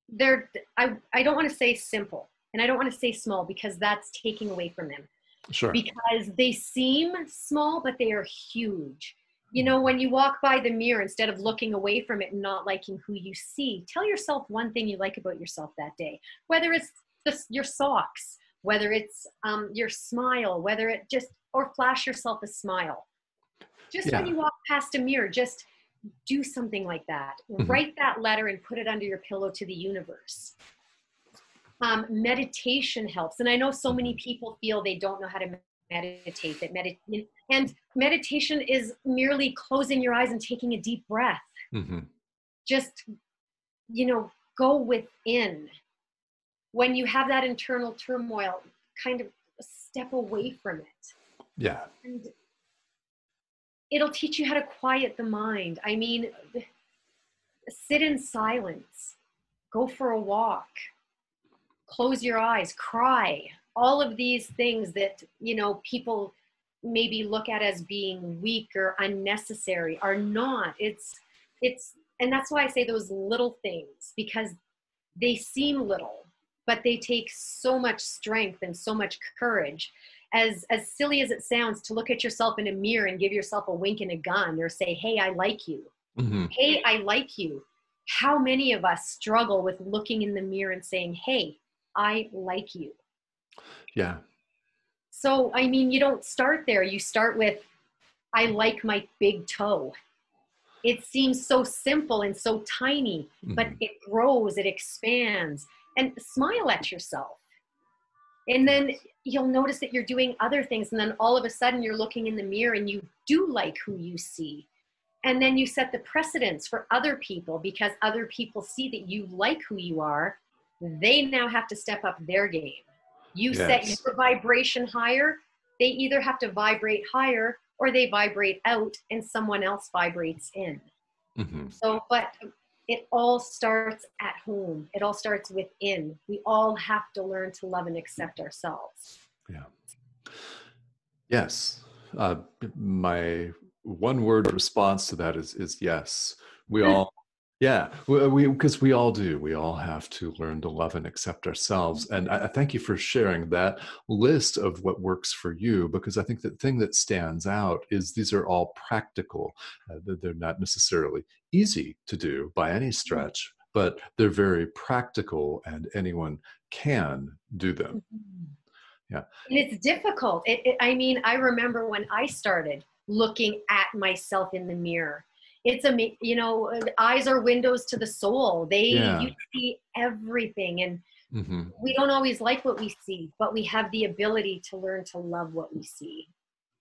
B: They're, I, I don't want to say simple and I don't want to say small because that's taking away from them.
A: Sure.
B: Because they seem small, but they are huge. You know, when you walk by the mirror, instead of looking away from it and not liking who you see, tell yourself one thing you like about yourself that day. Whether it's the, your socks, whether it's um, your smile, whether it just or flash yourself a smile. Just yeah. when you walk past a mirror, just do something like that. Mm-hmm. Write that letter and put it under your pillow to the universe. Um, meditation helps. And I know so many people feel they don't know how to meditate, that medit- and meditation is merely closing your eyes and taking a deep breath. Mm-hmm. Just, you know, go within. When you have that internal turmoil, kind of step away from it
A: yeah.
B: And it'll teach you how to quiet the mind. I mean, sit in silence, go for a walk, close your eyes, cry. All of these things that, you know, people maybe look at as being weak or unnecessary are not. It's, it's, and that's why I say those little things because they seem little, but they take so much strength and so much courage as as silly as it sounds to look at yourself in a mirror and give yourself a wink and a gun or say hey i like you mm-hmm. hey i like you how many of us struggle with looking in the mirror and saying hey i like you
A: yeah.
B: So i mean you don't start there. You start with i like my big toe. It seems so simple and so tiny mm-hmm. but it grows it expands. And smile at yourself. And then you'll notice that you're doing other things and then all of a sudden you're looking in the mirror and you do like who you see. And then you set the precedence for other people because other people see that you like who you are. They now have to step up their game you yes. set your vibration higher they either have to vibrate higher or they vibrate out and someone else vibrates in mm-hmm. so but it all starts at home. It all starts within. We all have to learn to love and accept ourselves.
A: Yeah. Yes. Uh, my one word response to that is is yes. We all yeah, we because we, we, all do. We all have to learn to love and accept ourselves. And I, I, thank you for sharing that list of what works for you, because I think the thing that stands out is these are all practical. Uh, they're not necessarily easy to do by any stretch, but they're very practical, and anyone can do them. Mm-hmm. Yeah,
B: and it's difficult. It, it, I mean, I remember when I started looking at myself in the mirror it's a you know eyes are windows to the soul they yeah. you see everything and mm-hmm. we don't always like what we see but we have the ability to learn to love what we see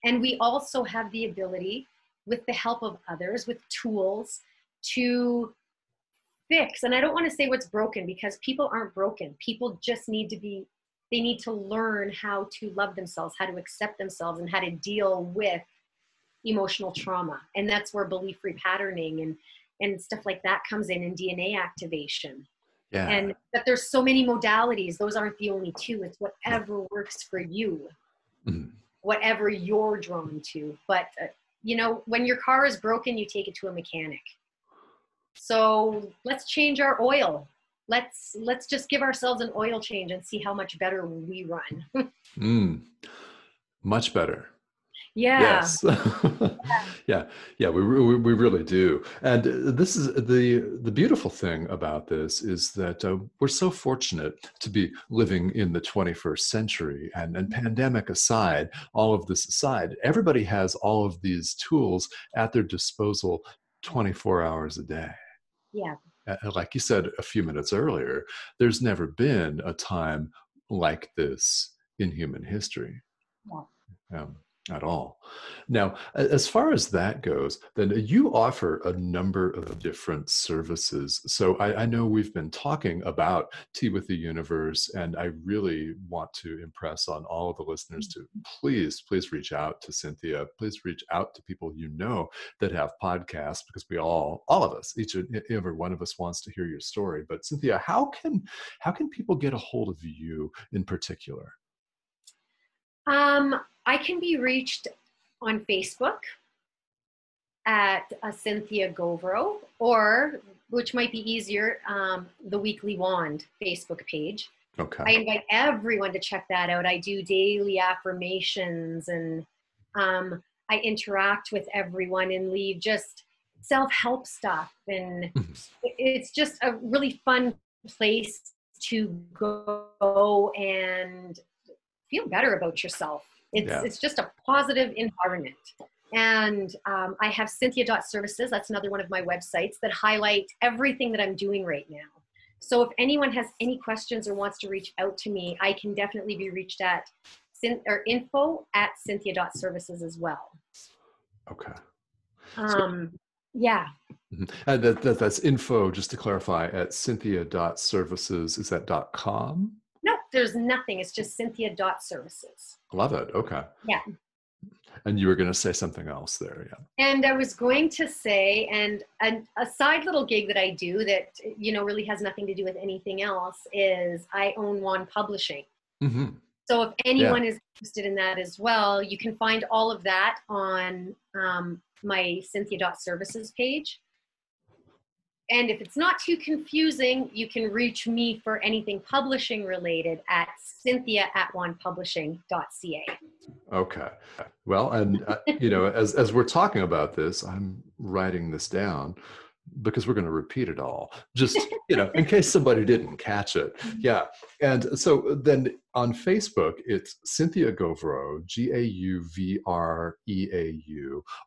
B: and we also have the ability with the help of others with tools to fix and i don't want to say what's broken because people aren't broken people just need to be they need to learn how to love themselves how to accept themselves and how to deal with emotional trauma. And that's where belief repatterning and and stuff like that comes in and dna activation.
A: Yeah.
B: and but there's so many modalities. Those aren't the only two. It's whatever works for you. Mm-hmm. whatever you're drawn to. But uh, you know when your car is broken you take it to a mechanic. So let's change our oil. Let's let's just give ourselves an oil change and see how much better we run.
A: Mm, much better
B: Yeah.
A: Yes. yeah. Yeah. We, we, we really do. And this is the the beautiful thing about this is that uh, we're so fortunate to be living in the 21st century. And, and pandemic aside, all of this aside, everybody has all of these tools at their disposal 24 hours a day.
B: Yeah.
A: Like you said a few minutes earlier, there's never been a time like this in human history. Yeah. Um, at all. Now, as far as that goes, then uh, you offer a number of different services. So I, I, know we've been talking about Tea with the Universe, and I really want to impress on all of the listeners to mm-hmm. please, please reach out to Cynthia. Please reach out to people you know that have podcasts because we all, all of us, each and every one of us wants to hear your story. But Cynthia, how can how can people get a hold of you in particular?
B: Um, I can be reached on Facebook at uh, Cynthia Gauvreau, or which might be easier, um, the Weekly Wand Facebook page.
A: Okay.
B: I invite everyone to check that out. I do daily affirmations and um, I interact with everyone and leave just self help stuff. And mm-hmm. it's just a really fun place to go and feel better about yourself. It's, yeah. it's just a positive environment. And um, I have Cynthia.services. That's another one of my websites that highlight everything that I'm doing right now. So if anyone has any questions or wants to reach out to me, I can definitely be reached at or info at Cynthia.services as well.
A: Okay.
B: Um, yeah.
A: Mm-hmm. And that, that, that's info, just to clarify, at Cynthia.services. Is that dot .com?
B: There's nothing. It's just Cynthia dot services.
A: Love it. Okay.
B: Yeah.
A: And you were going to say something else there, yeah.
B: And I was going to say, and, and a side little gig that I do that you know really has nothing to do with anything else is I own Wand Publishing. Mm-hmm. So if anyone yeah. is interested in that as well, you can find all of that on um, my Cynthia dot services page. And if it's not too confusing, you can reach me for anything publishing related at cynthia at wandpublishing.ca.
A: Okay. Well, and uh, you know, as as we're talking about this, I'm writing this down because we're going to repeat it all just you know in case somebody didn't catch it yeah and so then on facebook it's cynthia Gauvreau g-a-u-v-r-e-a-u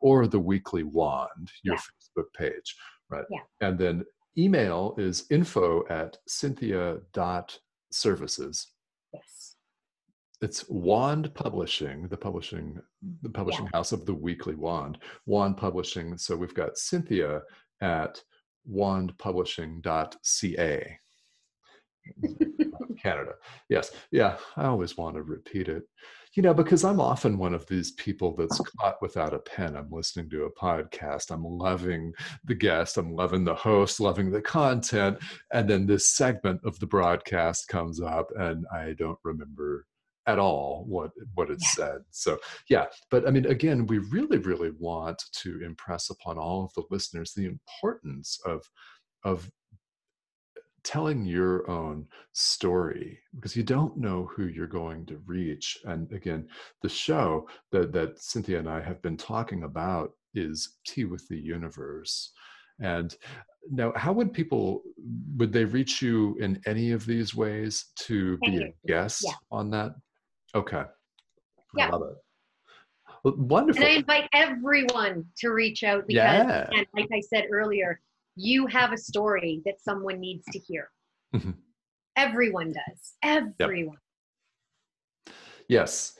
A: or the weekly wand your yeah. facebook page Right.
B: Yeah.
A: And then email is info at cynthia dot services.
B: Yes.
A: It's Wand Publishing, the publishing, the publishing yeah. house of the Weekly Wand. Wand Publishing. So we've got Cynthia at wandpublishing.ca. Canada. Yes. Yeah. I always want to repeat it you know, because I'm often one of these people that's caught without a pen. I'm listening to a podcast, I'm loving the guest, I'm loving the host, loving the content. And then this segment of the broadcast comes up, and I don't remember at all what what it yeah. said so yeah but i mean again we really really want to impress upon all of the listeners the importance of of telling your own story because you don't know who you're going to reach and again the show that that cynthia and i have been talking about is tea with the universe and now how would people would they reach you in any of these ways to be a guest yeah. on that okay
B: yeah. I love
A: it wonderful
B: and i invite everyone to reach out because yeah. and like i said earlier you have a story that someone needs to hear. Mm-hmm. Everyone does. Everyone.
A: Yep. Yes.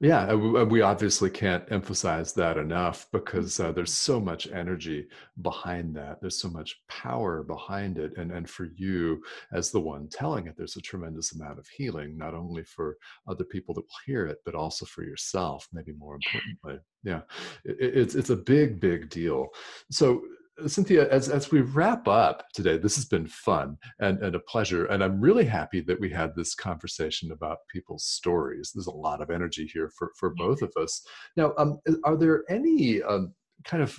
A: Yeah, we obviously can't emphasize that enough because uh, there's so much energy behind that. There's so much power behind it. And, and for you, as the one telling it, there's a tremendous amount of healing, not only for other people that will hear it, but also for yourself, maybe more importantly. Yeah, it, it's, it's a big, big deal. So, Cynthia, as, as we wrap up today, this has been fun and, and a pleasure. And I'm really happy that we had this conversation about people's stories. There's a lot of energy here for, for both of us. Now, um, are there any um, kind of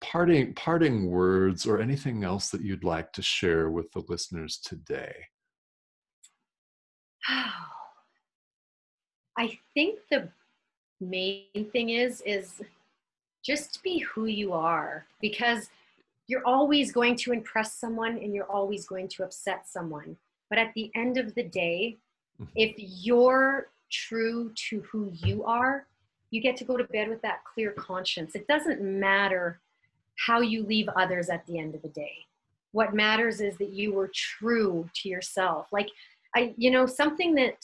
A: parting, parting words or anything else that you'd like to share with the listeners today?
B: I think the main thing is is just be who you are because you're always going to impress someone and you're always going to upset someone. But at the end of the day, mm-hmm. if you're true to who you are, you get to go to bed with that clear conscience. It doesn't matter how you leave others at the end of the day. What matters is that you were true to yourself. Like I you know something that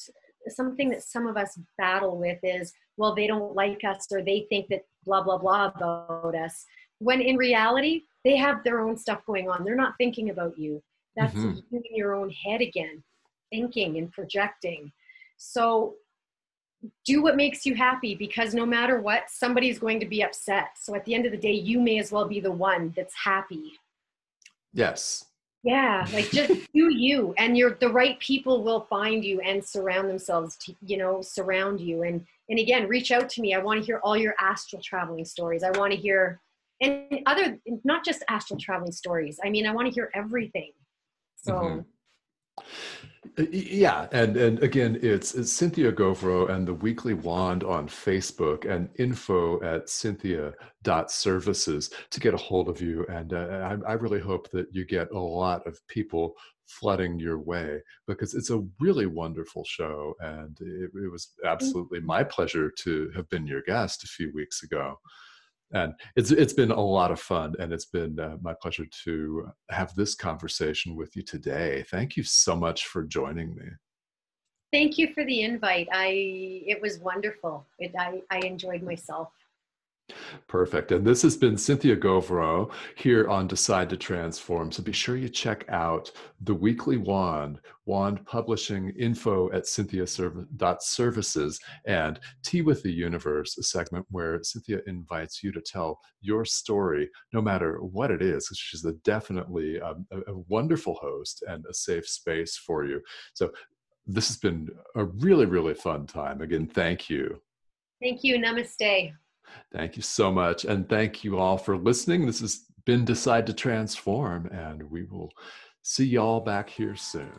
B: something that some of us battle with is well they don't like us or they think that blah blah blah about us when in reality they have their own stuff going on. They're not thinking about you. That's mm-hmm. you in your own head again thinking and projecting. So do what makes you happy because no matter what somebody's going to be upset. So at the end of the day you may as well be the one that's happy.
A: Yes
B: yeah like just do you and you're the right people will find you and surround themselves to you know surround you and and again reach out to me. I want to hear all your astral traveling stories. I want to hear and other not just astral traveling stories. I mean i want to hear everything. So mm-hmm.
A: Uh, yeah, and and again, it's, it's Cynthia Gauvreau and the Weekly Wand on Facebook and info at cynthia.services to get a hold of you. And uh, I, I really hope that you get a lot of people flooding your way because it's a really wonderful show. And it, it was absolutely my pleasure to have been your guest a few weeks ago and it's it's been a lot of fun and it's been uh, my pleasure to have this conversation with you today. Thank you so much for joining me.
B: Thank you for the invite. I it was wonderful. It, I, I enjoyed myself
A: Perfect. And this has been Cynthia Gauvreau here on Decide to Transform. So be sure you check out the weekly Wand, Wand Publishing info at cynthia.services and Tea with the Universe, a segment where Cynthia invites you to tell your story, no matter what it is. She's a definitely um, a, a wonderful host and a safe space for you. So this has been a really, really fun time. Again, thank you.
B: Thank you. Namaste.
A: Thank you so much. And thank you all for listening. This has been Decide to Transform, and we will see y'all back here soon.